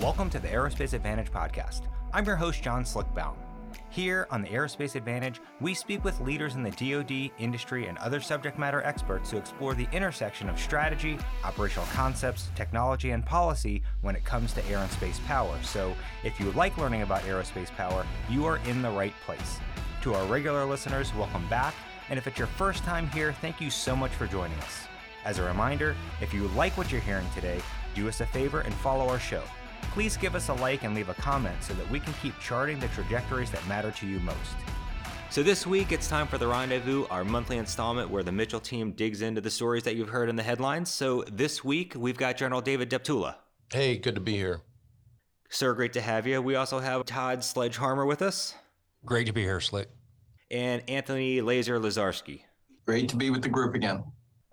Welcome to the Aerospace Advantage podcast. I'm your host, John Slick Baum. Here on the Aerospace Advantage, we speak with leaders in the DoD, industry, and other subject matter experts to explore the intersection of strategy, operational concepts, technology, and policy when it comes to air and space power. So, if you like learning about aerospace power, you are in the right place. To our regular listeners, welcome back. And if it's your first time here, thank you so much for joining us. As a reminder, if you like what you're hearing today, do us a favor and follow our show please give us a like and leave a comment so that we can keep charting the trajectories that matter to you most. So, this week it's time for The Rendezvous, our monthly installment where the Mitchell team digs into the stories that you've heard in the headlines. So, this week we've got General David Deptula. Hey, good to be here. Sir, great to have you. We also have Todd Sledge Harmer with us. Great to be here, Slick. And Anthony Lazer Lazarski. Great to be with the group again.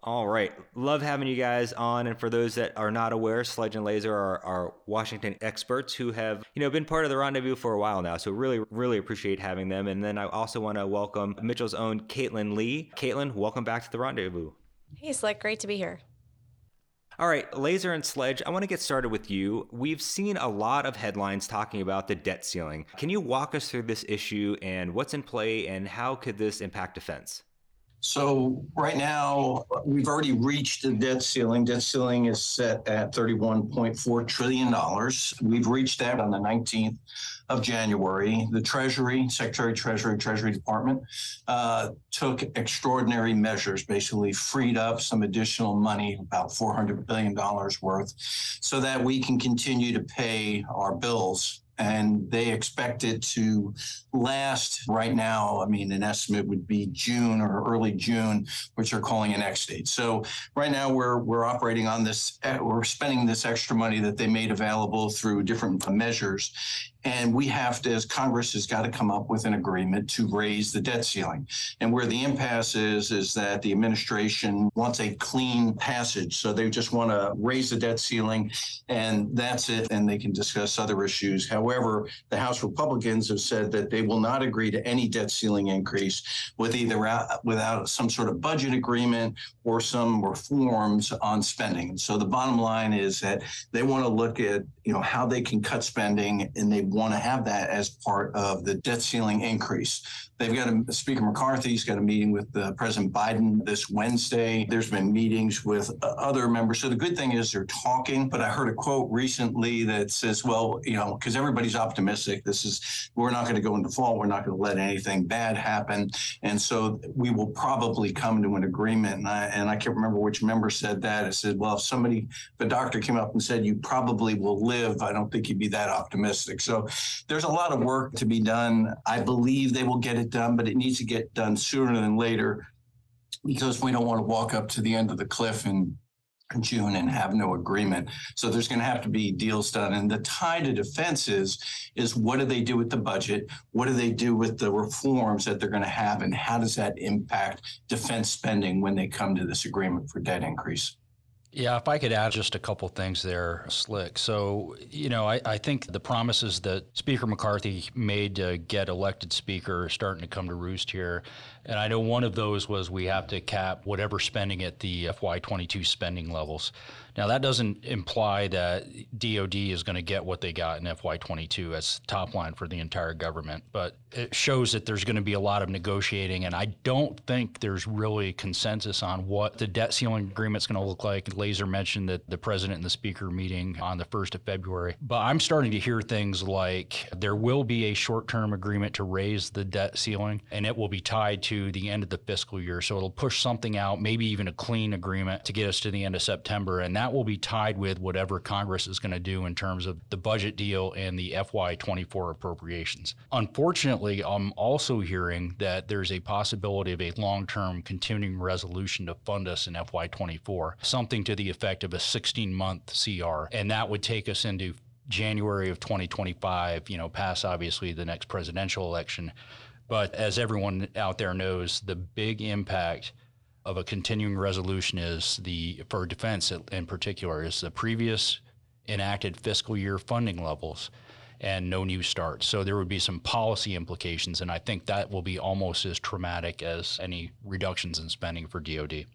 All right. Love having you guys on. And for those that are not aware, Sledge and Lazer are, are Washington experts who have, you know, been part of the rendezvous for a while now. So really, really appreciate having them. And then I also want to welcome Mitchell's own Caitlin Lee. Caitlin, welcome back to the rendezvous. Hey, Slick. Great to be here. All right, Lazer and Sledge, I want to get started with you. We've seen a lot of headlines talking about the debt ceiling. Can you walk us through this issue and what's in play and how could this impact defense? So right now, we've already reached the debt ceiling. Debt ceiling is set at $31.4 trillion. We've reached that on the 19th of January. The Treasury, Secretary of Treasury, Treasury Department, uh, took extraordinary measures, basically freed up some additional money, about $400 billion worth, so that we can continue to pay our bills and they expect it to last right now. I mean, an estimate would be June or early June, which they're calling an X date. So right now we're we're operating on this. Eh, we're spending this extra money that they made available through different measures, and we have to, as Congress has got to come up with an agreement to raise the debt ceiling. And where the impasse is, is that the administration wants a clean passage. So they just want to raise the debt ceiling and that's it. And they can discuss other issues. However, the House Republicans have said that they will not agree to any debt ceiling increase with either uh, without some sort of budget agreement or some reforms on spending. So the bottom line is that they want to look at, you know, how they can cut spending and they want to have that as part of the debt ceiling increase. They've got a Speaker McCarthy's got a meeting with uh, President Biden this Wednesday. There's been meetings with uh, other members. So the good thing is they're talking. But I heard a quote recently that says, "Well, you know, because everybody's optimistic. This is we're not going to go into fall. We're not going to let anything bad happen, and so we will probably come to an agreement." And I, and I can't remember which member said that. I said, "Well, if somebody, if a doctor came up and said you probably will live, I don't think you'd be that optimistic." So there's a lot of work to be done. I believe they will get it done, but it needs to get done sooner than later because we don't want to walk up to the end of the cliff in June and have no agreement. So there's going to have to be deals done. And the tie to defense is, is what do they do with the budget? What do they do with the reforms that they're going to have? And how does that impact defense spending when they come to this agreement for debt increase? Yeah, if I could add just a couple things there, Slick. So, you know, I, I, think the promises that Speaker McCarthy made to get elected Speaker are starting to come to roost here. And I know one of those was we have to cap whatever spending at the FY22 spending levels. Now, that doesn't imply that DoD is going to get what they got in FY22 as top line for the entire government, but it shows that there's going to be a lot of negotiating. And I don't think there's really consensus on what the debt ceiling agreement is going to look like. Lazer mentioned that the president and the speaker meeting on the 1st of February. But I'm starting to hear things like there will be a short term agreement to raise the debt ceiling, and it will be tied to the end of the fiscal year. So it'll push something out, maybe even a clean agreement to get us to the end of September. And that will be tied with whatever Congress is going to do in terms of the budget deal and the FY24 appropriations. Unfortunately, I'm also hearing that there's a possibility of a long term continuing resolution to fund us in FY24, something to the effect of a 16 month CR. And that would take us into January of 2025, you know, past obviously the next presidential election. But as everyone out there knows, the big impact of a continuing resolution is the for defense in particular is the previous enacted fiscal year funding levels and no new starts. So there would be some policy implications, and I think that will be almost as traumatic as any reductions in spending for DoD.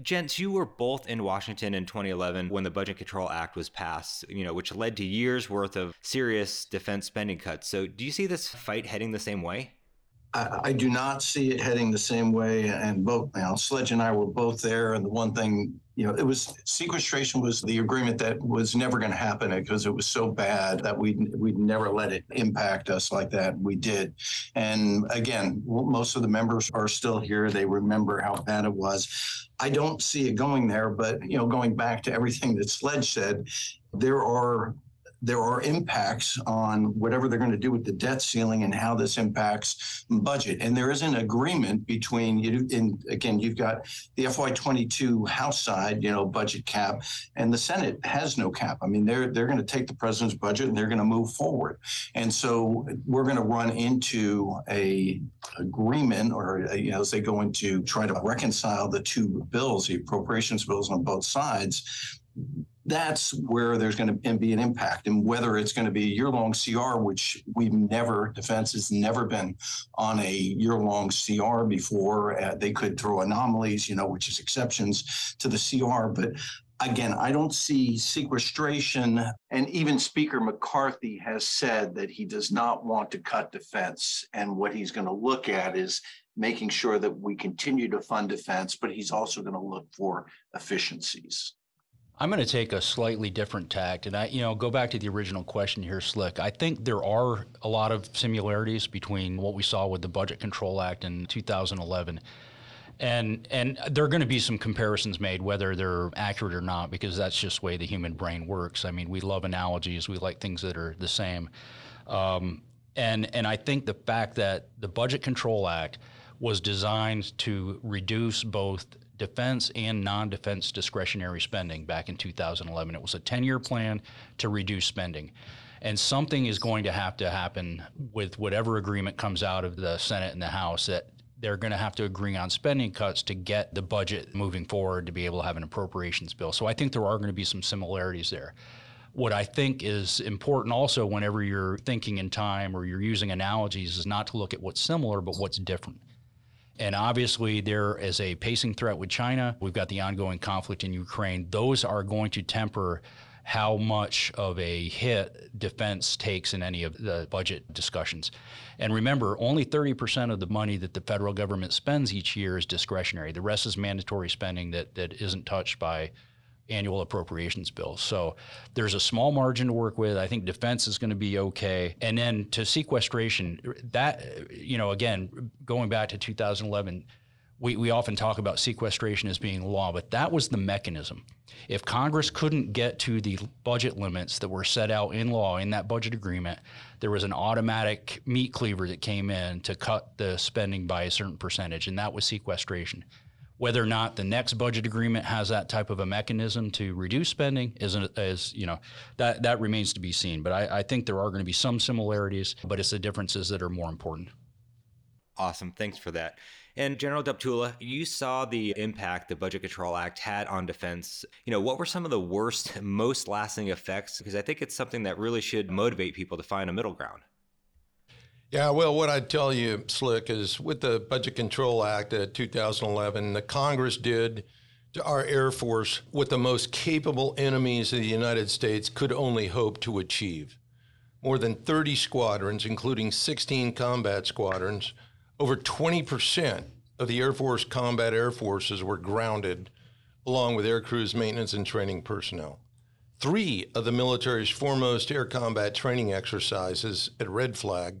Gents, you were both in Washington in 2011 when the Budget Control Act was passed, you know, which led to years worth of serious defense spending cuts. So, do you see this fight heading the same way? I, do not see it heading the same way. And both, you know, Sledge and I were both there. And the one thing, you know, it was sequestration was the agreement that was never going to happen because it was so bad that we we'd never let it impact us like that. We did. And again, most of the members are still here. They remember how bad it was. I don't see it going there, but you know, going back to everything that Sledge said, there are there are impacts on whatever they're going to do with the debt ceiling and how this impacts budget. And there is an agreement between you. In again, you've got the FY22 House side, you know, budget cap, and the Senate has no cap. I mean, they're they're going to take the president's budget and they're going to move forward. And so we're going to run into a agreement, or uh, you know, as they go into try to reconcile the two bills, the appropriations bills on both sides that's where there's going to be an impact. And whether it's going to be a year long CR, which we've never, defense has never been on a year long CR before. Uh, they could throw anomalies, you know, which is exceptions to the CR. But again, I don't see sequestration. And even Speaker McCarthy has said that he does not want to cut defense. And what he's going to look at is making sure that we continue to fund defense, but he's also going to look for efficiencies. I'm going to take a slightly different tact, and I, you know, go back to the original question here, Slick. I think there are a lot of similarities between what we saw with the Budget Control Act in 2011, and and there are going to be some comparisons made, whether they're accurate or not, because that's just the way the human brain works. I mean, we love analogies, we like things that are the same, um, and and I think the fact that the Budget Control Act was designed to reduce both defense and non defense discretionary spending back in 2011. It was a 10 year plan to reduce spending. And something is going to have to happen with whatever agreement comes out of the Senate and the House that they're going to have to agree on spending cuts to get the budget moving forward to be able to have an appropriations bill. So I think there are going to be some similarities there. What I think is important also whenever you're thinking in time or you're using analogies is not to look at what's similar, but what's different. And obviously, there is a pacing threat with China. We've got the ongoing conflict in Ukraine. Those are going to temper how much of a hit defense takes in any of the budget discussions. And remember, only 30% of the money that the federal government spends each year is discretionary. The rest is mandatory spending that, that isn't touched by annual appropriations bills. So there's a small margin to work with. I think defense is going to be okay. And then to sequestration, that, you know, again, going back to 2011, we, we often talk about sequestration as being law, but that was the mechanism. If Congress couldn't get to the budget limits that were set out in law in that budget agreement, there was an automatic meat cleaver that came in to cut the spending by a certain percentage, and that was sequestration. Whether or not the next budget agreement has that type of a mechanism to reduce spending is, you know, that, that remains to be seen. But I, I think there are going to be some similarities, but it's the differences that are more important. Awesome. Thanks for that. And General Deptula, you saw the impact the Budget Control Act had on defense. You know, what were some of the worst, most lasting effects? Because I think it's something that really should motivate people to find a middle ground. Yeah, well, what I'd tell you, Slick, is with the Budget Control Act of 2011, the Congress did to our Air Force what the most capable enemies of the United States could only hope to achieve. More than 30 squadrons, including 16 combat squadrons, over 20% of the Air Force combat air forces were grounded, along with air crews, maintenance, and training personnel. Three of the military's foremost air combat training exercises at Red Flag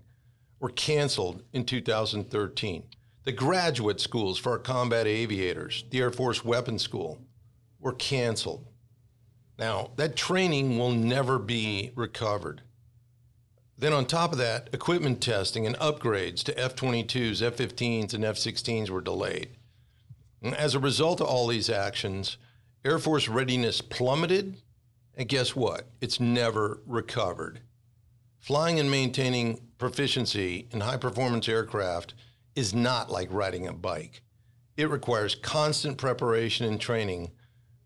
were canceled in 2013. The graduate schools for our combat aviators, the Air Force Weapons School, were canceled. Now, that training will never be recovered. Then, on top of that, equipment testing and upgrades to F 22s, F 15s, and F 16s were delayed. And as a result of all these actions, Air Force readiness plummeted, and guess what? It's never recovered. Flying and maintaining proficiency in high performance aircraft is not like riding a bike. It requires constant preparation and training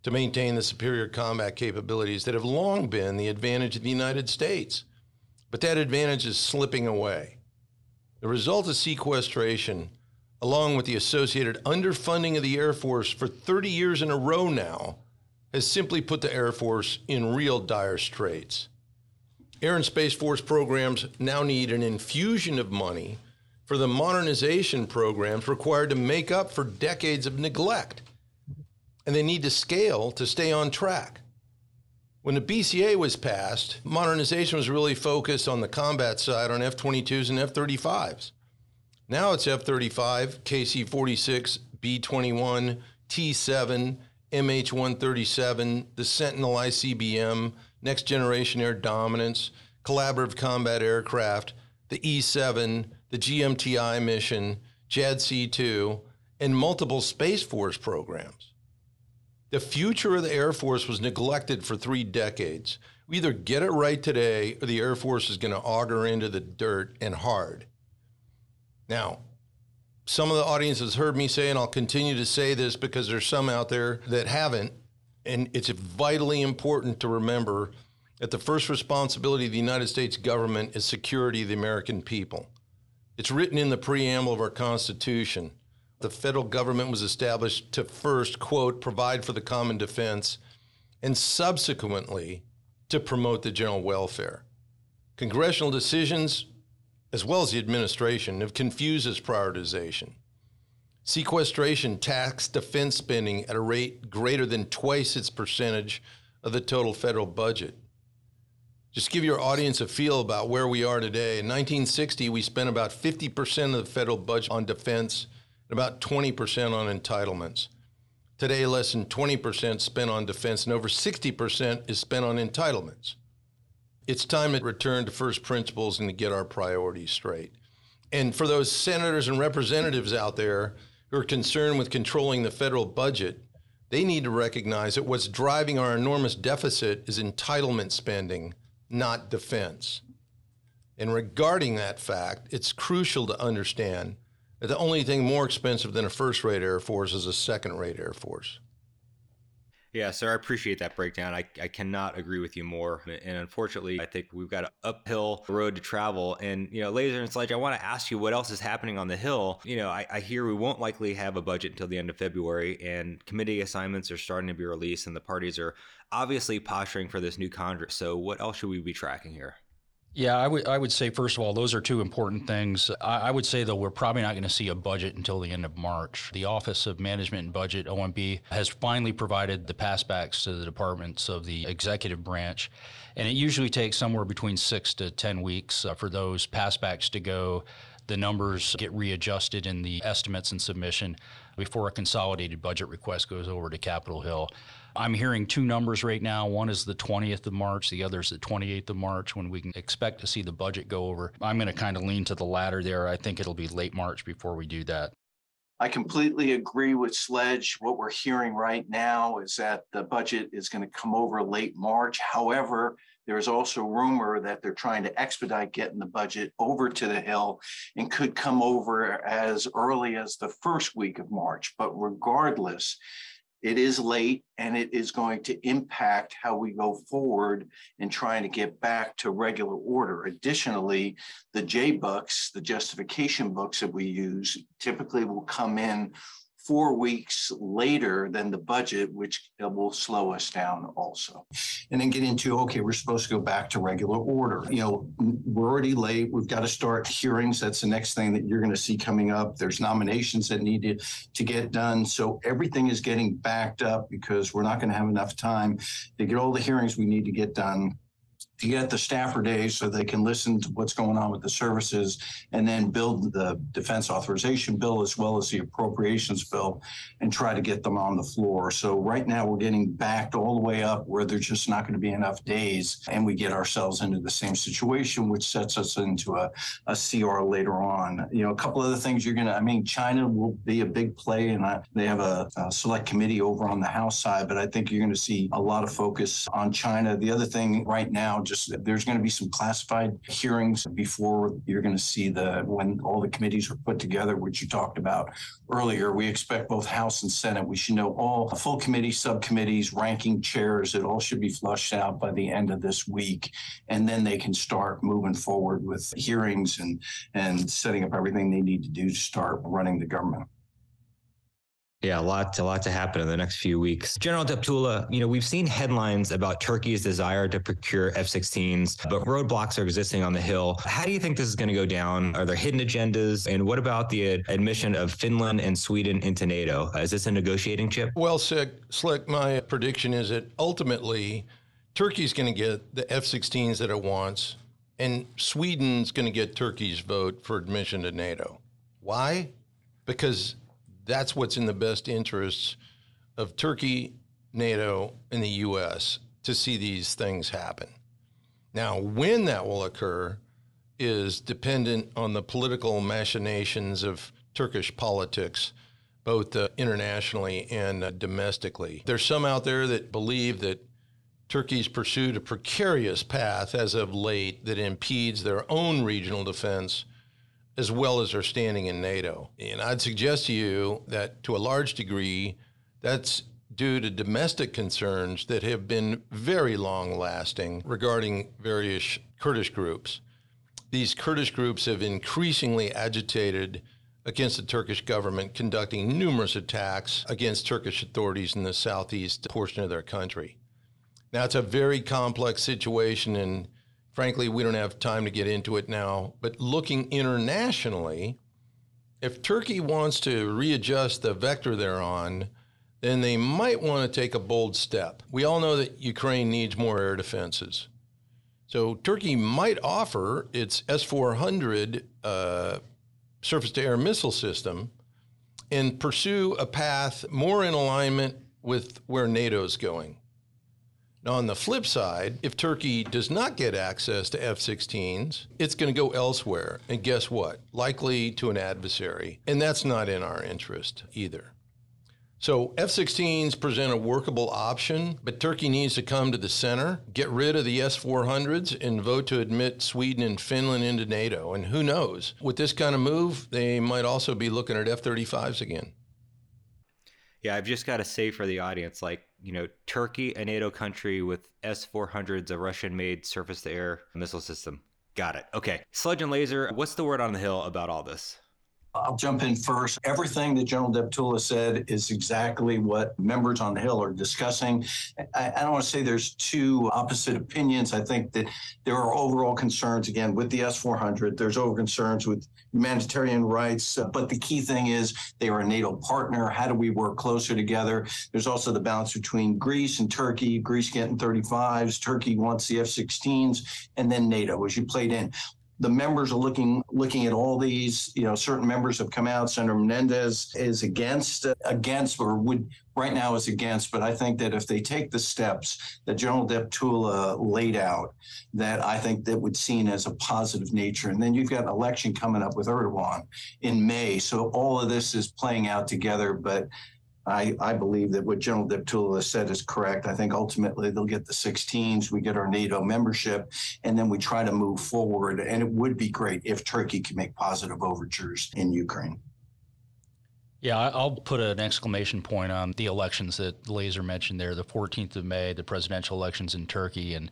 to maintain the superior combat capabilities that have long been the advantage of the United States. But that advantage is slipping away. The result of sequestration along with the associated underfunding of the Air Force for 30 years in a row now, has simply put the Air Force in real dire straits. Air and Space Force programs now need an infusion of money for the modernization programs required to make up for decades of neglect. And they need to scale to stay on track. When the BCA was passed, modernization was really focused on the combat side on F 22s and F 35s. Now it's F 35, KC 46, B 21, T 7, MH 137, the Sentinel ICBM, Next Generation Air Dominance, Collaborative Combat Aircraft, the E 7, the GMTI mission, JADC 2, and multiple Space Force programs. The future of the Air Force was neglected for three decades. We either get it right today or the Air Force is going to auger into the dirt and hard. Now, some of the audience has heard me say, and I'll continue to say this because there's some out there that haven't. And it's vitally important to remember that the first responsibility of the United States government is security of the American people. It's written in the preamble of our Constitution. The federal government was established to first, quote, provide for the common defense, and subsequently to promote the general welfare. Congressional decisions as well as the administration, have confused this prioritization. Sequestration tax defense spending at a rate greater than twice its percentage of the total federal budget. Just give your audience a feel about where we are today. In 1960, we spent about 50% of the federal budget on defense and about 20% on entitlements. Today, less than 20% spent on defense and over 60% is spent on entitlements it's time to return to first principles and to get our priorities straight. And for those senators and representatives out there who are concerned with controlling the federal budget, they need to recognize that what's driving our enormous deficit is entitlement spending, not defense. And regarding that fact, it's crucial to understand that the only thing more expensive than a first rate Air Force is a second rate Air Force. Yeah, sir, I appreciate that breakdown. I, I cannot agree with you more. And unfortunately, I think we've got an uphill road to travel. And, you know, Lazer and Sledge, I want to ask you what else is happening on the Hill. You know, I, I hear we won't likely have a budget until the end of February, and committee assignments are starting to be released, and the parties are obviously posturing for this new Congress. So, what else should we be tracking here? Yeah, I would I would say first of all, those are two important things. I, I would say though we're probably not going to see a budget until the end of March. The Office of Management and Budget (OMB) has finally provided the passbacks to the departments of the executive branch, and it usually takes somewhere between six to ten weeks uh, for those passbacks to go. The numbers get readjusted in the estimates and submission before a consolidated budget request goes over to Capitol Hill. I'm hearing two numbers right now. One is the 20th of March, the other is the 28th of March when we can expect to see the budget go over. I'm going to kind of lean to the latter there. I think it'll be late March before we do that. I completely agree with Sledge. What we're hearing right now is that the budget is going to come over late March. However, there's also rumor that they're trying to expedite getting the budget over to the Hill and could come over as early as the first week of March. But regardless, it is late and it is going to impact how we go forward in trying to get back to regular order. Additionally, the J books, the justification books that we use, typically will come in four weeks later than the budget, which uh, will slow us down also. And then get into, okay, we're supposed to go back to regular order. You know, we're already late. We've got to start hearings. That's the next thing that you're going to see coming up. There's nominations that need to, to get done. So everything is getting backed up because we're not going to have enough time to get all the hearings we need to get done to get the staffer days so they can listen to what's going on with the services and then build the defense authorization bill as well as the appropriations bill and try to get them on the floor. So right now we're getting backed all the way up where there's just not going to be enough days and we get ourselves into the same situation, which sets us into a, a CR later on. You know, a couple other things you're going to, I mean, China will be a big play and I, they have a, a select committee over on the House side, but I think you're going to see a lot of focus on China. The other thing right now, just there's going to be some classified hearings before you're going to see the when all the committees are put together, which you talked about earlier. We expect both House and Senate. We should know all full committee, subcommittees, ranking chairs. It all should be flushed out by the end of this week, and then they can start moving forward with hearings and and setting up everything they need to do to start running the government. Yeah, a lot, a lot to happen in the next few weeks. General Deptula, you know, we've seen headlines about Turkey's desire to procure F-16s, but roadblocks are existing on the Hill. How do you think this is going to go down? Are there hidden agendas? And what about the admission of Finland and Sweden into NATO? Uh, is this a negotiating chip? Well, Slick, my prediction is that ultimately Turkey's going to get the F-16s that it wants, and Sweden's going to get Turkey's vote for admission to NATO. Why? Because that's what's in the best interests of Turkey, NATO, and the U.S. to see these things happen. Now, when that will occur is dependent on the political machinations of Turkish politics, both uh, internationally and uh, domestically. There's some out there that believe that Turkey's pursued a precarious path as of late that impedes their own regional defense as well as our standing in NATO. And I'd suggest to you that to a large degree, that's due to domestic concerns that have been very long lasting regarding various Kurdish groups. These Kurdish groups have increasingly agitated against the Turkish government, conducting numerous attacks against Turkish authorities in the southeast portion of their country. Now, it's a very complex situation, and frankly, we don't have time to get into it now. But looking internationally, if Turkey wants to readjust the vector they're on, then they might want to take a bold step. We all know that Ukraine needs more air defenses. So Turkey might offer its S 400 uh, surface to air missile system and pursue a path more in alignment with where NATO's going. Now, on the flip side, if Turkey does not get access to F 16s, it's going to go elsewhere. And guess what? Likely to an adversary. And that's not in our interest either. So F 16s present a workable option, but Turkey needs to come to the center, get rid of the S 400s, and vote to admit Sweden and Finland into NATO. And who knows? With this kind of move, they might also be looking at F 35s again. Yeah, I've just got to say for the audience like, you know, Turkey, a NATO country with S 400s, a Russian made surface to air missile system. Got it. Okay. Sledge and Lazer, what's the word on the hill about all this? I'll jump in first. Everything that General Deptula said is exactly what members on the Hill are discussing. I, I don't want to say there's two opposite opinions. I think that there are overall concerns, again, with the S 400. There's over concerns with humanitarian rights. Uh, but the key thing is they are a NATO partner. How do we work closer together? There's also the balance between Greece and Turkey. Greece getting 35s, Turkey wants the F 16s, and then NATO, as you played in the members are looking looking at all these. You know, certain members have come out. Senator Menendez is against against or would right now is against. But I think that if they take the steps that General Deptula laid out, that I think that would seen as a positive nature. And then you've got an election coming up with Erdogan in May. So all of this is playing out together. But I, I believe that what General Deptula said is correct. I think ultimately they'll get the 16s, we get our NATO membership, and then we try to move forward. And it would be great if Turkey can make positive overtures in Ukraine. Yeah, I'll put an exclamation point on the elections that Lazer mentioned there, the 14th of May, the presidential elections in Turkey. And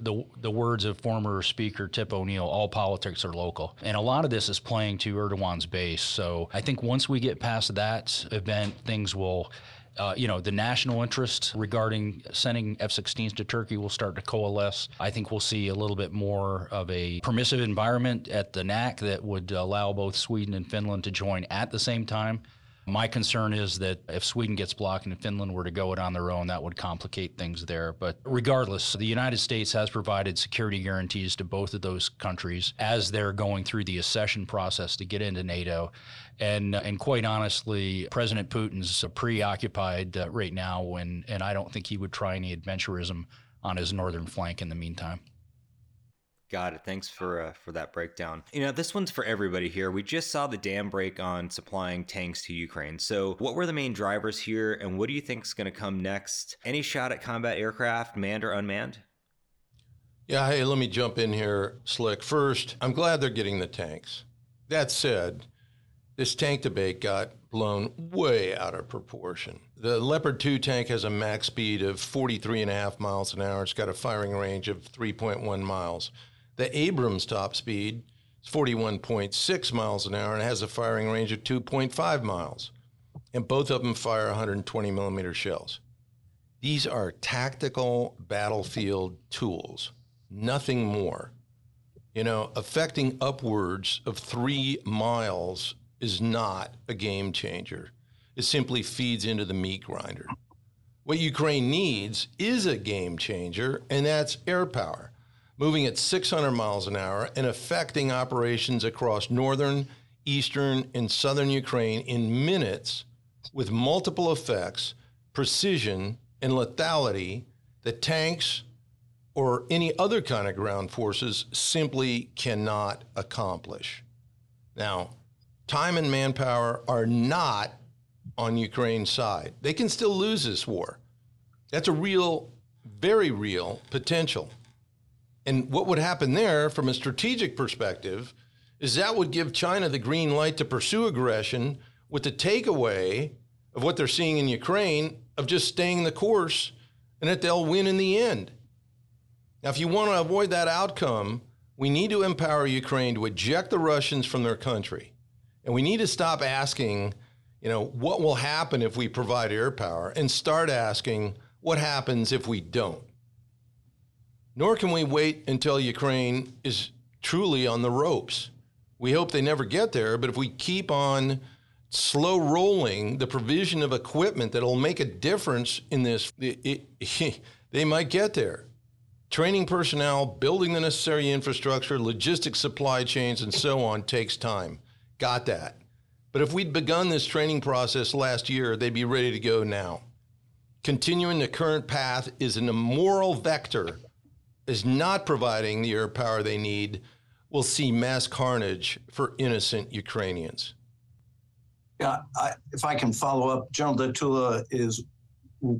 the the words of former Speaker Tip O'Neill, all politics are local. And a lot of this is playing to Erdogan's base. So I think once we get past that event, things will. Uh, you know, the national interest regarding sending F 16s to Turkey will start to coalesce. I think we'll see a little bit more of a permissive environment at the NAC that would allow both Sweden and Finland to join at the same time. My concern is that if Sweden gets blocked and Finland were to go it on their own, that would complicate things there. But regardless, the United States has provided security guarantees to both of those countries as they're going through the accession process to get into NATO. And, and quite honestly, President Putin's preoccupied uh, right now, and, and I don't think he would try any adventurism on his northern flank in the meantime. Got it. Thanks for uh, for that breakdown. You know, this one's for everybody here. We just saw the dam break on supplying tanks to Ukraine. So, what were the main drivers here, and what do you think is going to come next? Any shot at combat aircraft, manned or unmanned? Yeah, hey, let me jump in here, Slick. First, I'm glad they're getting the tanks. That said, this tank debate got blown way out of proportion. The Leopard 2 tank has a max speed of 43 and a half miles an hour. It's got a firing range of 3.1 miles. The Abrams top speed is 41.6 miles an hour and has a firing range of 2.5 miles. And both of them fire 120 millimeter shells. These are tactical battlefield tools nothing more. You know, affecting upwards of three miles is not a game changer. It simply feeds into the meat grinder. What Ukraine needs is a game changer, and that's air power, moving at 600 miles an hour and affecting operations across northern, eastern, and southern Ukraine in minutes with multiple effects, precision, and lethality that tanks, or any other kind of ground forces simply cannot accomplish. Now, time and manpower are not on Ukraine's side. They can still lose this war. That's a real, very real potential. And what would happen there from a strategic perspective is that would give China the green light to pursue aggression with the takeaway of what they're seeing in Ukraine of just staying the course and that they'll win in the end. Now, if you want to avoid that outcome, we need to empower Ukraine to eject the Russians from their country. And we need to stop asking, you know, what will happen if we provide air power and start asking what happens if we don't. Nor can we wait until Ukraine is truly on the ropes. We hope they never get there, but if we keep on slow rolling the provision of equipment that'll make a difference in this, it, it, they might get there training personnel, building the necessary infrastructure, logistics, supply chains, and so on takes time. Got that. But if we'd begun this training process last year, they'd be ready to go now. Continuing the current path is an immoral vector, is not providing the air power they need. We'll see mass carnage for innocent Ukrainians. Yeah, I, if I can follow up, General Deptula is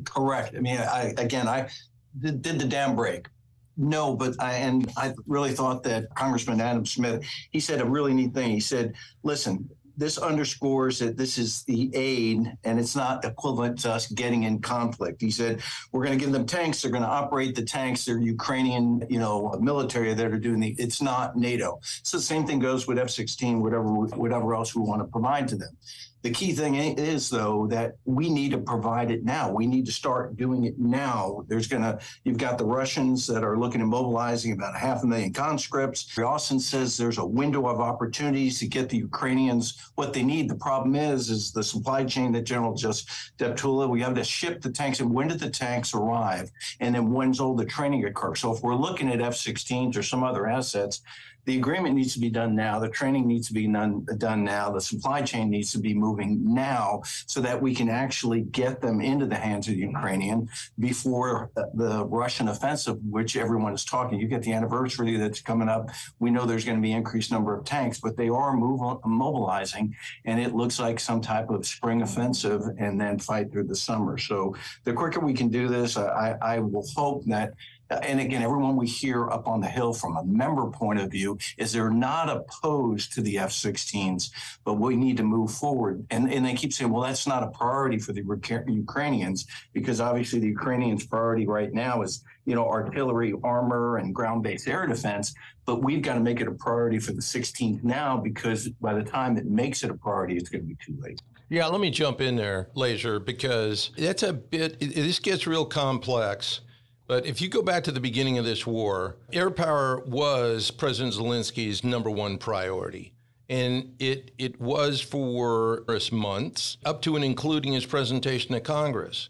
correct. I mean, I again, I did, did the dam break. No, but I and I really thought that Congressman Adam Smith he said a really neat thing. He said, "Listen, this underscores that this is the aid and it's not equivalent to us getting in conflict. He said, we're going to give them tanks. They're going to operate the tanks. They're Ukrainian, you know, military that are doing the, it's not NATO. So the same thing goes with F-16, whatever, whatever else we want to provide to them. The key thing is, though, that we need to provide it now. We need to start doing it now. There's to, you've got the Russians that are looking at mobilizing about half a million conscripts. Austin says there's a window of opportunities to get the Ukrainians what they need. The problem is, is the supply chain that General just Deptula, we have to ship the tanks. And when did the tanks arrive? And then when's all the training occur? So if we're looking at F 16s or some other assets, the agreement needs to be done now. The training needs to be done, done now. The supply chain needs to be moving now so that we can actually get them into the hands of the Ukrainian before the Russian offensive, which everyone is talking. You get the anniversary that's coming up. We know there's going to be increased number of tanks, but they are move, mobilizing, and it looks like some type of spring offensive and then fight through the summer. So the quicker we can do this, I, I will hope that and again, everyone we hear up on the Hill from a member point of view is they're not opposed to the F 16s, but we need to move forward. And, and they keep saying, well, that's not a priority for the Ukrainians, because obviously the Ukrainians' priority right now is, you know, artillery, armor, and ground based air defense. But we've got to make it a priority for the 16th now, because by the time it makes it a priority, it's going to be too late. Yeah, let me jump in there, Lazer, because that's a bit, this gets real complex but if you go back to the beginning of this war, air power was President Zelensky's number one priority. And it, it was for months, up to and including his presentation to Congress.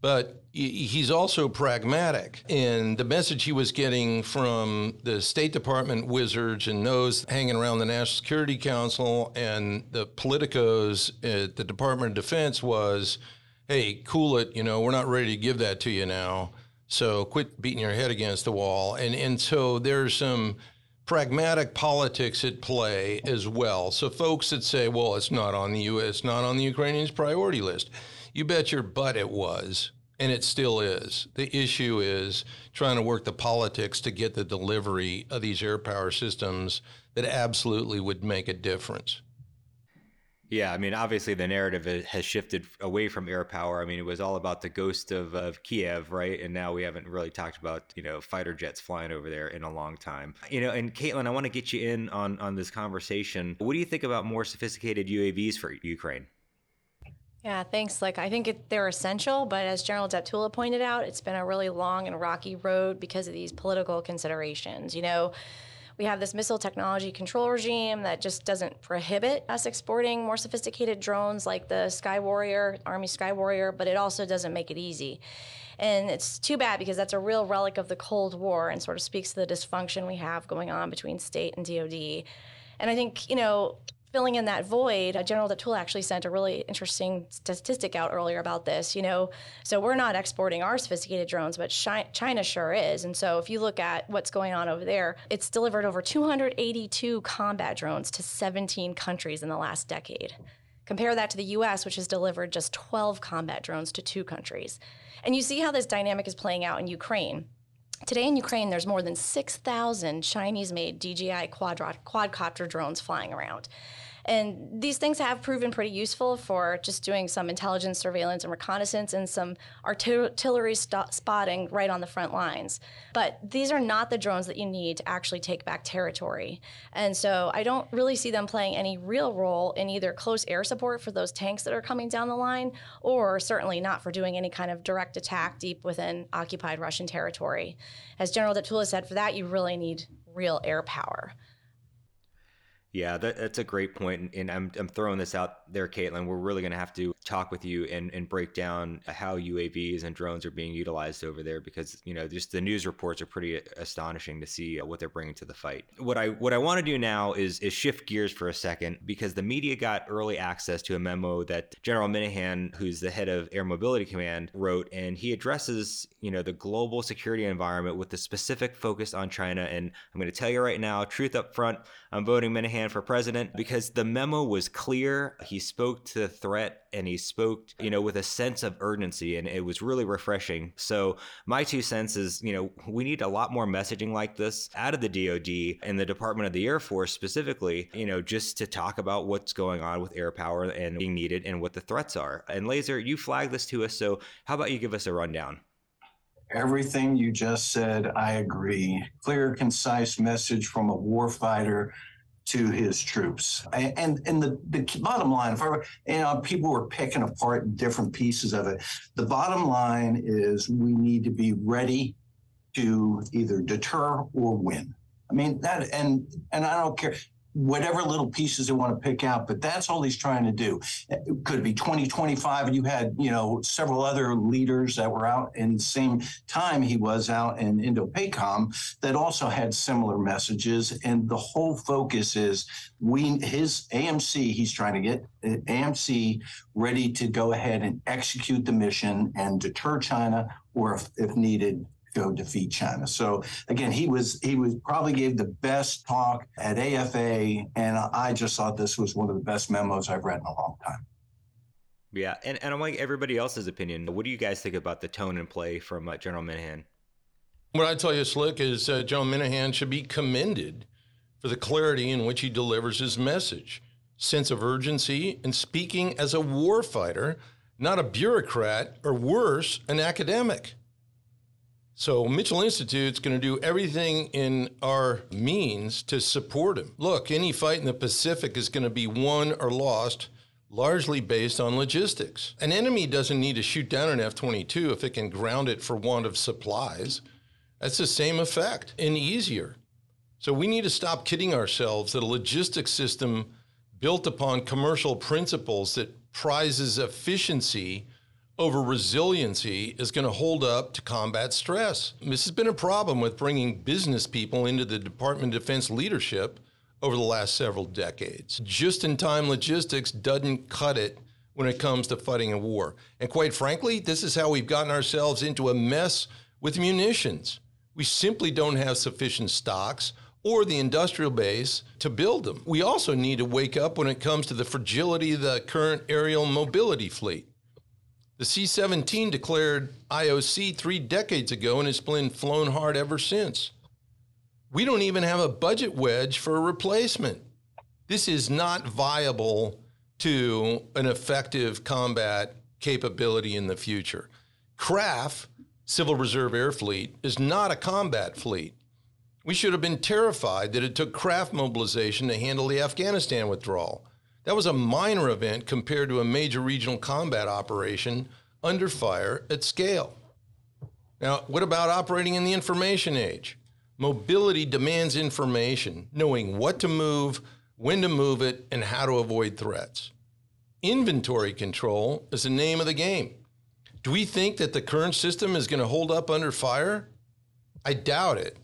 But he's also pragmatic. And the message he was getting from the State Department wizards and those hanging around the National Security Council and the politicos at the Department of Defense was hey, cool it, you know, we're not ready to give that to you now. So quit beating your head against the wall. And, and so there's some pragmatic politics at play as well. So folks that say, well, it's not on the U.S., not on the Ukrainians' priority list. You bet your butt it was. and it still is. The issue is trying to work the politics to get the delivery of these air power systems that absolutely would make a difference. Yeah, I mean, obviously the narrative has shifted away from air power. I mean, it was all about the ghost of, of Kiev, right? And now we haven't really talked about, you know, fighter jets flying over there in a long time. You know, and Caitlin, I want to get you in on, on this conversation. What do you think about more sophisticated UAVs for Ukraine? Yeah, thanks. Like, I think it, they're essential, but as General Deptula pointed out, it's been a really long and rocky road because of these political considerations. You know, we have this missile technology control regime that just doesn't prohibit us exporting more sophisticated drones like the Sky Warrior, Army Sky Warrior, but it also doesn't make it easy. And it's too bad because that's a real relic of the Cold War and sort of speaks to the dysfunction we have going on between state and DoD. And I think, you know, filling in that void, General Deptula actually sent a really interesting statistic out earlier about this. You know, so we're not exporting our sophisticated drones, but China sure is. And so if you look at what's going on over there, it's delivered over 282 combat drones to 17 countries in the last decade. Compare that to the US, which has delivered just 12 combat drones to two countries. And you see how this dynamic is playing out in Ukraine. Today in Ukraine, there's more than 6,000 Chinese made DJI quadcopter drones flying around. And these things have proven pretty useful for just doing some intelligence, surveillance, and reconnaissance and some artillery st- spotting right on the front lines. But these are not the drones that you need to actually take back territory. And so I don't really see them playing any real role in either close air support for those tanks that are coming down the line, or certainly not for doing any kind of direct attack deep within occupied Russian territory. As General Deptula said, for that, you really need real air power. Yeah, that, that's a great. And I'm, I'm throwing this out there, Caitlin. We're really going to have to talk with you and, and break down how UAVs and drones are being utilized over there because, you know, just the news reports are pretty astonishing to see uh, what they're bringing to the fight. What I what I want to do now is, is shift gears for a second because the media got early access to a memo that General Minihan, who's the head of Air Mobility Command, wrote. And he addresses, you know, the global security environment with a specific focus on China. And I'm going to tell you right now, truth up front, I'm voting Minihan for president because the memo was clear. He spoke to the threat and he spoke, you know, with a sense of urgency and it was really refreshing. So my two cents is, you know, we need a lot more messaging like this out of the DoD and the Department of the Air Force specifically, you know, just to talk about what's going on with air power and being needed and what the threats are. And Lazer, you flagged this to us, so how about you give us a rundown? Everything you just said, I agree. Clear, concise message from a warfighter to his troops. And and the, the bottom line, if I you know, people were picking apart different pieces of it. The bottom line is we need to be ready to either deter or win. I mean that, and and I don't care whatever little pieces they want to pick out, but that's all he's trying to do. It could be 2025, and you had, you know, several other leaders that were out in the same time he was out in Indo-PACOM that also had similar messages. And the whole focus is we his AMC, he's trying to get uh, AMC ready to go ahead and execute the mission and deter China, or if, if needed, go defeat China. So again, he was he was probably gave the best talk at AFA, and I just thought this was one of the best memos I've read in a long time. Yeah, and, and I'm like everybody else's opinion. What do you guys think about the tone and play from uh, General Minihan? What I tell you, Slick, is uh, General Minihan should be commended for the clarity in which he delivers his message, sense of urgency, and speaking as a warfighter, not a bureaucrat or worse, an academic. So Mitchell Institute's going to do everything in our means to support him. Look, any fight in the Pacific is going to be won or lost largely based on logistics. An enemy doesn't need to shoot down an F-22 if it can ground it for want of supplies. That's the same effect and easier. So we need to stop kidding ourselves that a logistics system built upon commercial principles that prizes efficiency over resiliency is going to hold up to combat stress. This has been a problem with bringing business people into the Department of Defense leadership over the last several decades. Just in time logistics doesn't cut it when it comes to fighting a war. And quite frankly, this is how we've gotten ourselves into a mess with munitions. We simply don't have sufficient stocks or the industrial base to build them. We also need to wake up when it comes to the fragility of the current aerial mobility fleet. The C 17 declared IOC three decades ago and it's been flown hard ever since. We don't even have a budget wedge for a replacement. This is not viable to an effective combat capability in the future. CRAF, Civil Reserve Air Fleet, is not a combat fleet. We should have been terrified that it took CRAF mobilization to handle the Afghanistan withdrawal. That was a minor event compared to a major regional combat operation under fire at scale. Now, what about operating in the information age? Mobility demands information, knowing what to move, when to move it, and how to avoid threats. Inventory control is the name of the game. Do we think that the current system is going to hold up under fire? I doubt it.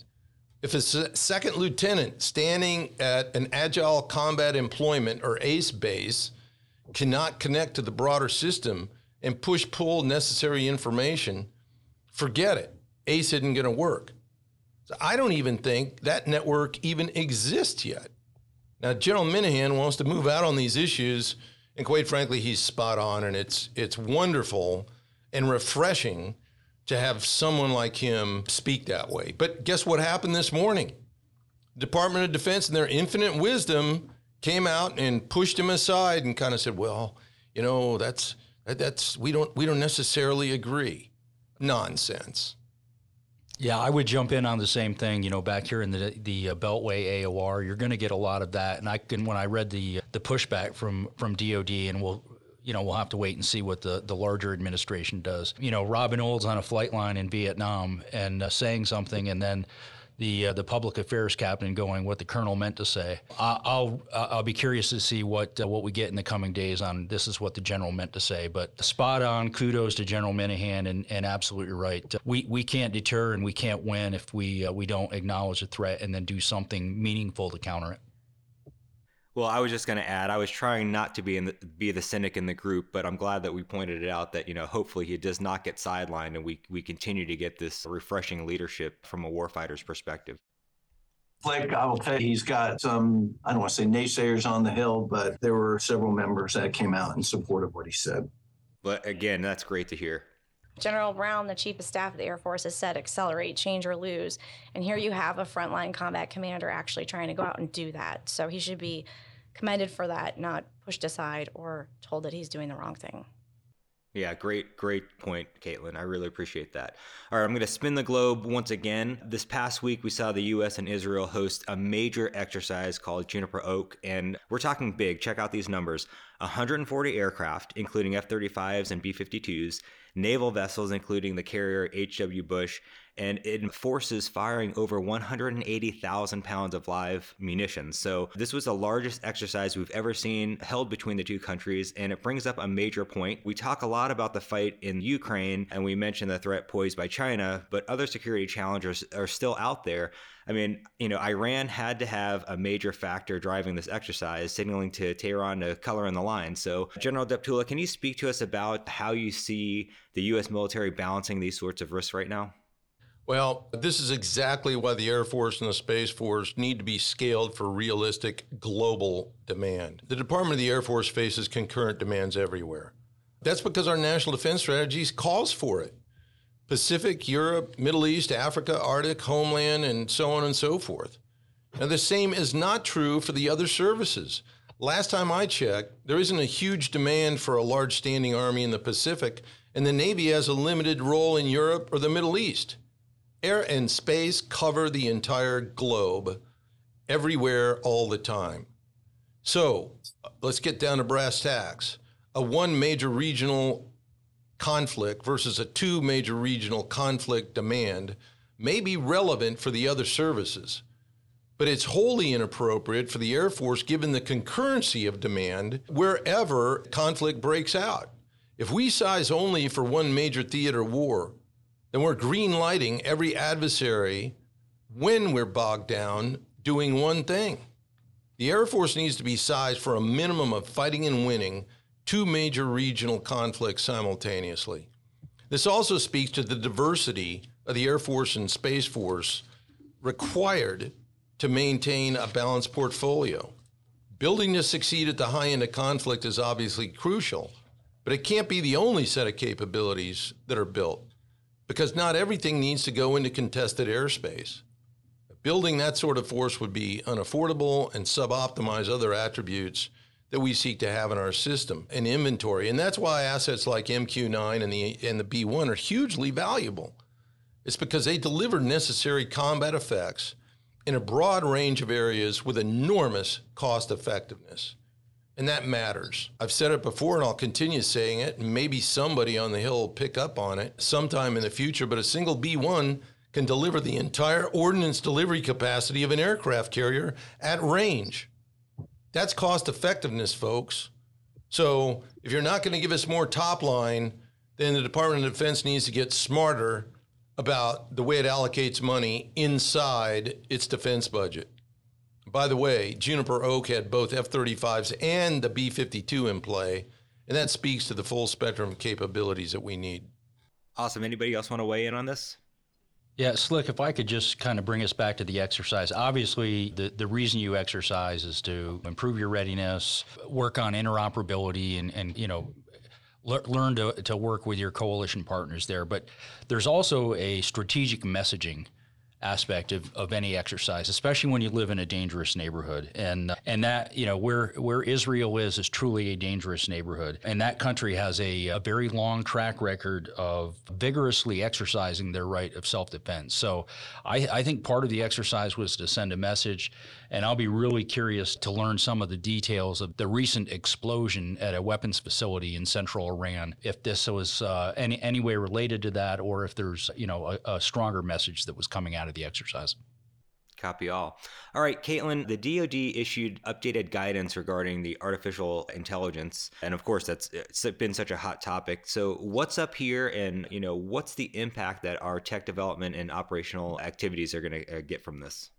If a second lieutenant standing at an Agile Combat Employment or ACE base cannot connect to the broader system and push pull necessary information, forget it. ACE isn't going to work. So I don't even think that network even exists yet. Now, General Minihan wants to move out on these issues, and quite frankly, he's spot on, and it's it's wonderful and refreshing to have someone like him speak that way. But guess what happened this morning? Department of Defense, in their infinite wisdom, came out and pushed him aside and kind of said, "Well, you know, that's that's we don't we don't necessarily agree." Nonsense. Yeah, I would jump in on the same thing. You know, back here in the the uh, Beltway AOR, you're going to get a lot of that. And I can when I read the the pushback from from DoD, and we'll you know, we'll have to wait and see what the, the larger administration does. You know, Robin Olds on a flight line in Vietnam and uh, saying something, and then the uh, the public affairs captain going what the colonel meant to say. I, I'll I'll be curious to see what uh, what we get in the coming days on this is what the general meant to say. But spot on. Kudos to General Minihan and, and absolutely right. We we can't deter and we can't win if we uh, we don't acknowledge the threat and then do something meaningful to counter it. Well, I was just going to add, I was trying not to be in the, be the cynic in the group, but I'm glad that we pointed it out that you know hopefully he does not get sidelined, and we we continue to get this refreshing leadership from a warfighter's perspective. Slick, I will tell you, he's got some, I don't want to say naysayers on the Hill, but there were several members that came out in support of what he said. But again, that's great to hear. General Brown, the Chief of Staff of the Air Force, has said accelerate, change, or lose. And here you have a frontline combat commander actually trying to go out and do that. So he should be commended for that, not pushed aside or told that he's doing the wrong thing. Yeah, great, great point, Caitlin. I really appreciate that. All right, I'm going to spin the globe once again. This past week, we saw the U.S. and Israel host a major exercise called Juniper Oak, and we're talking big. Check out these numbers 140 aircraft, including F 35s and B 52s, naval vessels, including the carrier H.W. Bush, and it enforces firing over 180,000 pounds of live munitions. So, this was the largest exercise we've ever seen held between the two countries, and it brings up a major point. We talk a lot about the fight in Ukraine, and we mention the threat posed by China, but other security challenges are still out there. I mean, you know, Iran had to have a major factor driving this exercise, signaling to Tehran to color in the line. So, General Deptula, can you speak to us about how you see the U.S. military balancing these sorts of risks right now? Well, this is exactly why the Air Force and the Space Force need to be scaled for realistic global demand. The Department of the Air Force faces concurrent demands everywhere. That's because our national defense strategy calls for it. Pacific, Europe, Middle East, Africa, Arctic, Homeland, and so on and so forth. Now, the same is not true for the other services. Last time I checked, there isn't a huge demand for a large standing army in the Pacific, and the Navy has a limited role in Europe or the Middle East. Air and space cover the entire globe, everywhere, all the time. So let's get down to brass tacks. A one major regional conflict versus a two major regional conflict demand may be relevant for the other services, but it's wholly inappropriate for the Air Force given the concurrency of demand wherever conflict breaks out. If we size only for one major theater war, then we're green lighting every adversary when we're bogged down doing one thing. The Air Force needs to be sized for a minimum of fighting and winning two major regional conflicts simultaneously. This also speaks to the diversity of the Air Force and Space Force required to maintain a balanced portfolio. Building to succeed at the high end of conflict is obviously crucial, But it can't be the only set of capabilities that are built because not everything needs to go into contested airspace. Building that sort of force would be unaffordable and suboptimize other attributes that we seek to have in our system and inventory. And that's why assets like MQ9 and the, and the B1 are hugely valuable. It's because they deliver necessary combat effects in a broad range of areas with enormous cost effectiveness. And that matters. I've said it before and I'll continue saying it. Maybe somebody on the Hill will pick up on it sometime in the future, but a single B 1 can deliver the entire ordnance delivery capacity of an aircraft carrier at range. That's cost effectiveness, folks. So if you're not going to give us more top line, then the Department of Defense needs to get smarter about the way it allocates money inside its defense budget. By the way, Juniper Oak had both F 35s and the B 52 in play, and that speaks to the full spectrum of capabilities that we need. Awesome. Anybody else want to weigh in on this? Yeah, Slick, if I could just kind of bring us back to the exercise. Obviously, the, the reason you exercise is to improve your readiness, work on interoperability, and, and you know, learn to, to work with your coalition partners there. But there's also a strategic messaging aspect of, of any exercise, especially when you live in a dangerous neighborhood. And and that, you know, where where Israel is is truly a dangerous neighborhood. And that country has a, a very long track record of vigorously exercising their right of self-defense. So I, I think part of the exercise was to send a message and I'll be really curious to learn some of the details of the recent explosion at a weapons facility in central Iran. If this was uh, any any way related to that, or if there's you know a, a stronger message that was coming out of the exercise. Copy all. All right, Caitlin, the DoD issued updated guidance regarding the artificial intelligence, and of course, that's been such a hot topic. So, what's up here, and you know, what's the impact that our tech development and operational activities are going to uh, get from this?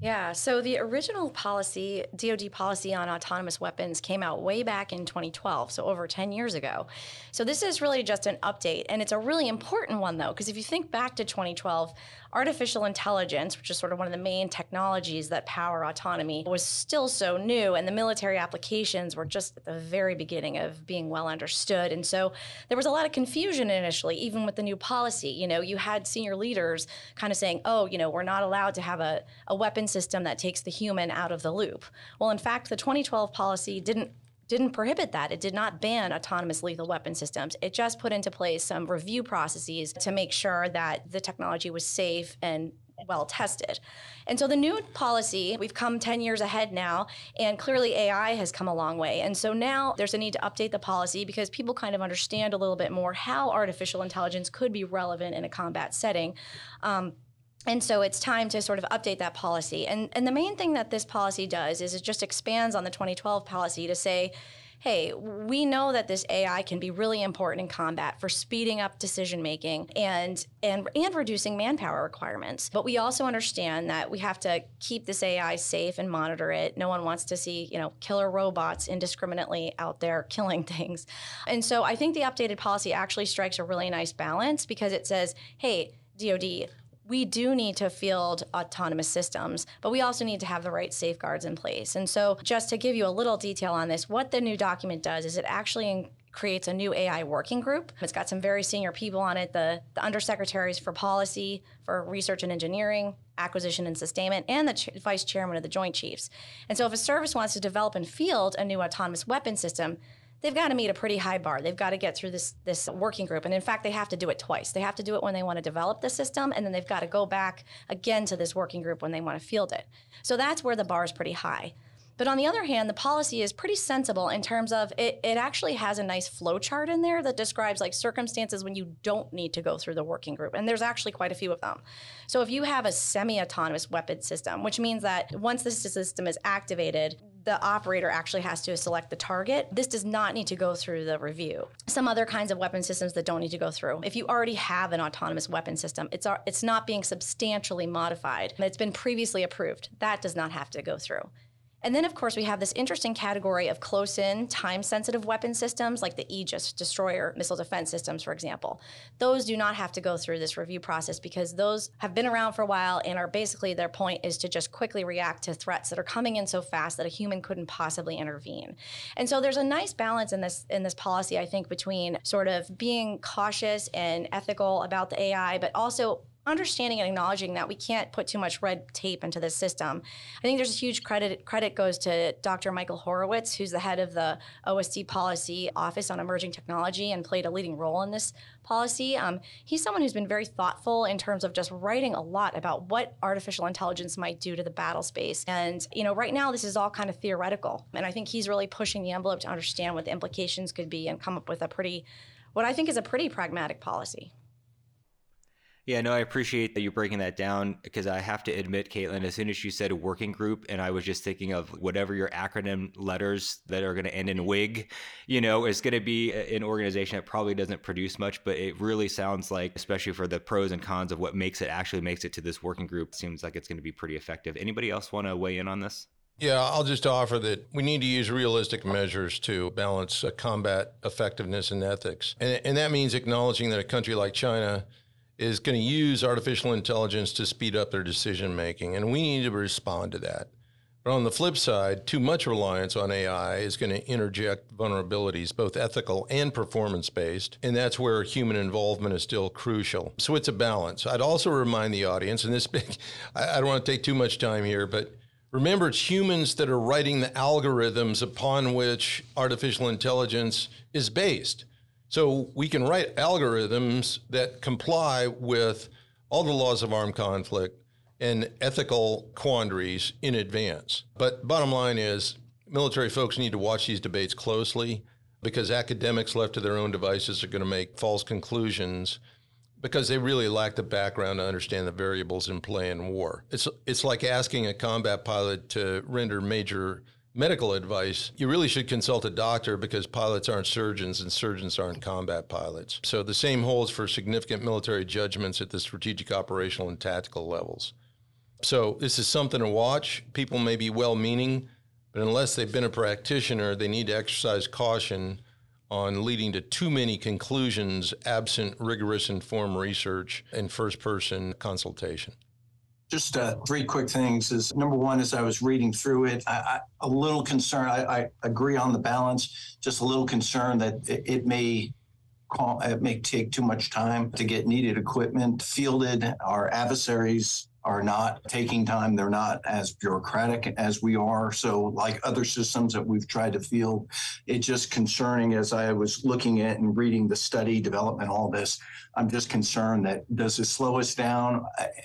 Yeah, so the original policy, DoD policy on autonomous weapons, came out way back in 2012, so over 10 years ago. So this is really just an update, and it's a really important one, though, because if you think back to 2012, artificial intelligence, which is sort of one of the main technologies that power autonomy, was still so new, and the military applications were just at the very beginning of being well understood. And so there was a lot of confusion initially, even with the new policy. You know, you had senior leaders kind of saying, oh, you know, we're not allowed to have a, a weapon system that takes the human out of the loop. Well, in fact, the 2012 policy didn't didn't prohibit that. It did not ban autonomous lethal weapon systems. It just put into place some review processes to make sure that the technology was safe and well tested. And so the new policy, we've come 10 years ahead now, and clearly AI has come a long way. And so now there's a need to update the policy because people kind of understand a little bit more how artificial intelligence could be relevant in a combat setting. Um, and so it's time to sort of update that policy. And, and the main thing that this policy does is it just expands on the 2012 policy to say, hey, we know that this AI can be really important in combat for speeding up decision making and and and reducing manpower requirements. But we also understand that we have to keep this AI safe and monitor it. No one wants to see, you know, killer robots indiscriminately out there killing things. And so I think the updated policy actually strikes a really nice balance because it says, hey, DoD, we do need to field autonomous systems, but we also need to have the right safeguards in place. And so, just to give you a little detail on this, what the new document does is it actually creates a new AI working group. It's got some very senior people on it the, the undersecretaries for policy, for research and engineering, acquisition and sustainment, and the ch- vice chairman of the Joint Chiefs. And so, if a service wants to develop and field a new autonomous weapon system, they've got to meet a pretty high bar. They've got to get through this this working group, and in fact, they have to do it twice. They have to do it when they want to develop the system, and then they've got to go back again to this working group when they want to field it. So that's where the bar is pretty high. But on the other hand, the policy is pretty sensible in terms of it, it actually has a nice flow chart in there that describes like circumstances when you don't need to go through the working group. And there's actually quite a few of them. So if you have a semi autonomous weapon system, which means that once the system is activated, the operator actually has to select the target. This does not need to go through the review. Some other kinds of weapon systems that don't need to go through. If you already have an autonomous weapon system, it's it's not being substantially modified. It's been previously approved. That does not have to go through. And then, of course, we have this interesting category of close in, time sensitive weapon systems like the Aegis destroyer missile defense systems, for example. Those do not have to go through this review process because those have been around for a while and are basically their point is to just quickly react to threats that are coming in so fast that a human couldn't possibly intervene. And so there's a nice balance in this in this policy, I think, between sort of being cautious and ethical about the AI, but also understanding and acknowledging that we can't put too much red tape into this system. I think there's a huge credit credit goes to Dr. Michael Horowitz, who's the head of the OSD Policy Office on Emerging Technology and played a leading role in this policy. Um, he's someone who's been very thoughtful in terms of just writing a lot about what artificial intelligence might do to the battle space. And you know, right now this is all kind of theoretical, and I think he's really pushing the envelope to understand what the implications could be and come up with a pretty, what I think is a pretty pragmatic policy. Yeah, no, I appreciate that you're breaking that down because I have to admit, Caitlin, as soon as you said working group, and I was just thinking of whatever your acronym letters that are going to end in WIG, you know, is going to be an organization that probably doesn't produce much, but it really sounds like, especially for the pros and cons of what makes it actually makes it to this working group, seems like it's going to be pretty effective. Anybody else want to weigh in on this? Yeah, I'll just offer that we need to use realistic measures to balance uh, combat effectiveness and ethics. And, and that means acknowledging that a country like China is going to use artificial intelligence to speed up their decision making, and we need to respond to that. But on the flip side, too much reliance on AI is going to interject vulnerabilities, both ethical and performance based, and that's where human involvement is still crucial. So it's a balance. I'd also remind the audience, and this big, I don't want to take too much time here, but remember it's humans that are writing the algorithms upon which artificial intelligence is based. So we can write algorithms that comply with all the laws of armed conflict and ethical quandaries in advance. But bottom line is, military folks need to watch these debates closely because academics left to their own devices are going to make false conclusions because they really lack the background to understand the variables in play in war. It's it's like asking a combat pilot to render major medical advice, you really should consult a doctor because pilots aren't surgeons and surgeons aren't combat pilots. So the same holds for significant military judgments at the strategic, operational, and tactical levels. So this is something to watch. People may be well meaning, but unless they've been a practitioner, they need to exercise caution on leading to too many conclusions absent rigorous informed research and first person consultation. Just uh, three quick things. Is number one, as I was reading through it, I, I, a little concerned. I, I, agree on the balance. Just a little concerned that it, it may call, it may take too much time to get needed equipment fielded. Our adversaries are not taking time. They're not as bureaucratic as we are. So, like other systems that we've tried to field, it's just concerning as I was looking at and reading the study development, all this. I'm just concerned that does it slow us down?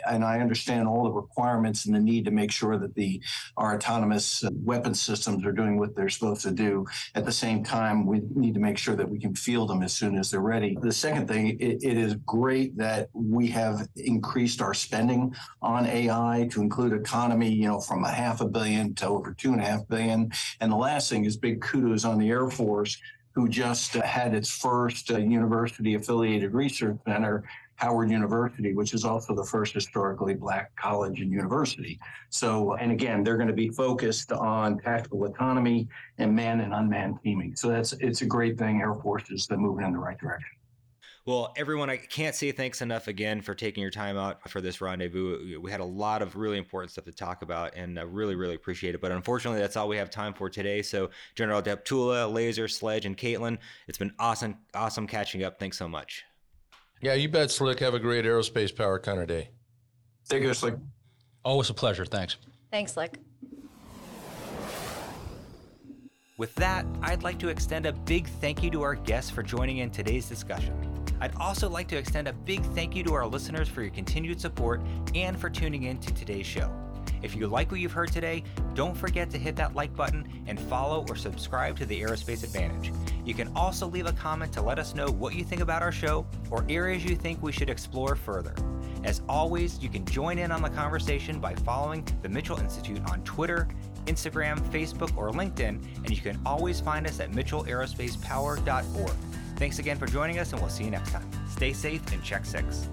And I understand all the requirements and the need to make sure that the our autonomous weapon systems are doing what they're supposed to do. At the same time, we need to make sure that we can field them as soon as they're ready. The second thing, it, it is great that we have increased our spending AI to include autonomy, you know, from a half a billion to over two and a half billion. And the last thing is big kudos on the Air Force who just uh, had its first uh, university affiliated research center, Howard University, which is also the first historically black college and university. So, and again, they're going to be focused on tactical autonomy and man and unmanned teaming. So that's it's a great thing. Air Force is moving in the right direction. Well, everyone, I can't say thanks enough again for taking your time out for this rendezvous. We had a lot of really important stuff to talk about and I really, really appreciate it. But unfortunately, that's all we have time for today. So, General Deptula, Lazer, Sledge, and Caitlin, it's been awesome, awesome catching up. Thanks so much. Yeah, you bet, Slick. Have a great aerospace power kind of day. Thank you, Slick. Oh, Always a pleasure. Thanks. Thanks, Slick. With that, I'd like to extend a big thank you to our guests for joining in today's discussion. I'd also like to extend a big thank you to our listeners for your continued support and for tuning in to today's show. If you like what you've heard today, don't forget to hit that like button and follow or subscribe to the Aerospace Advantage. You can also leave a comment to let us know what you think about our show or areas you think we should explore further. As always, you can join in on the conversation by following the Mitchell Institute on Twitter, Instagram, Facebook, or LinkedIn, and you can always find us at mitchellaerospacepower.org. Thanks again for joining us, and we'll see you next time. Stay safe and check six.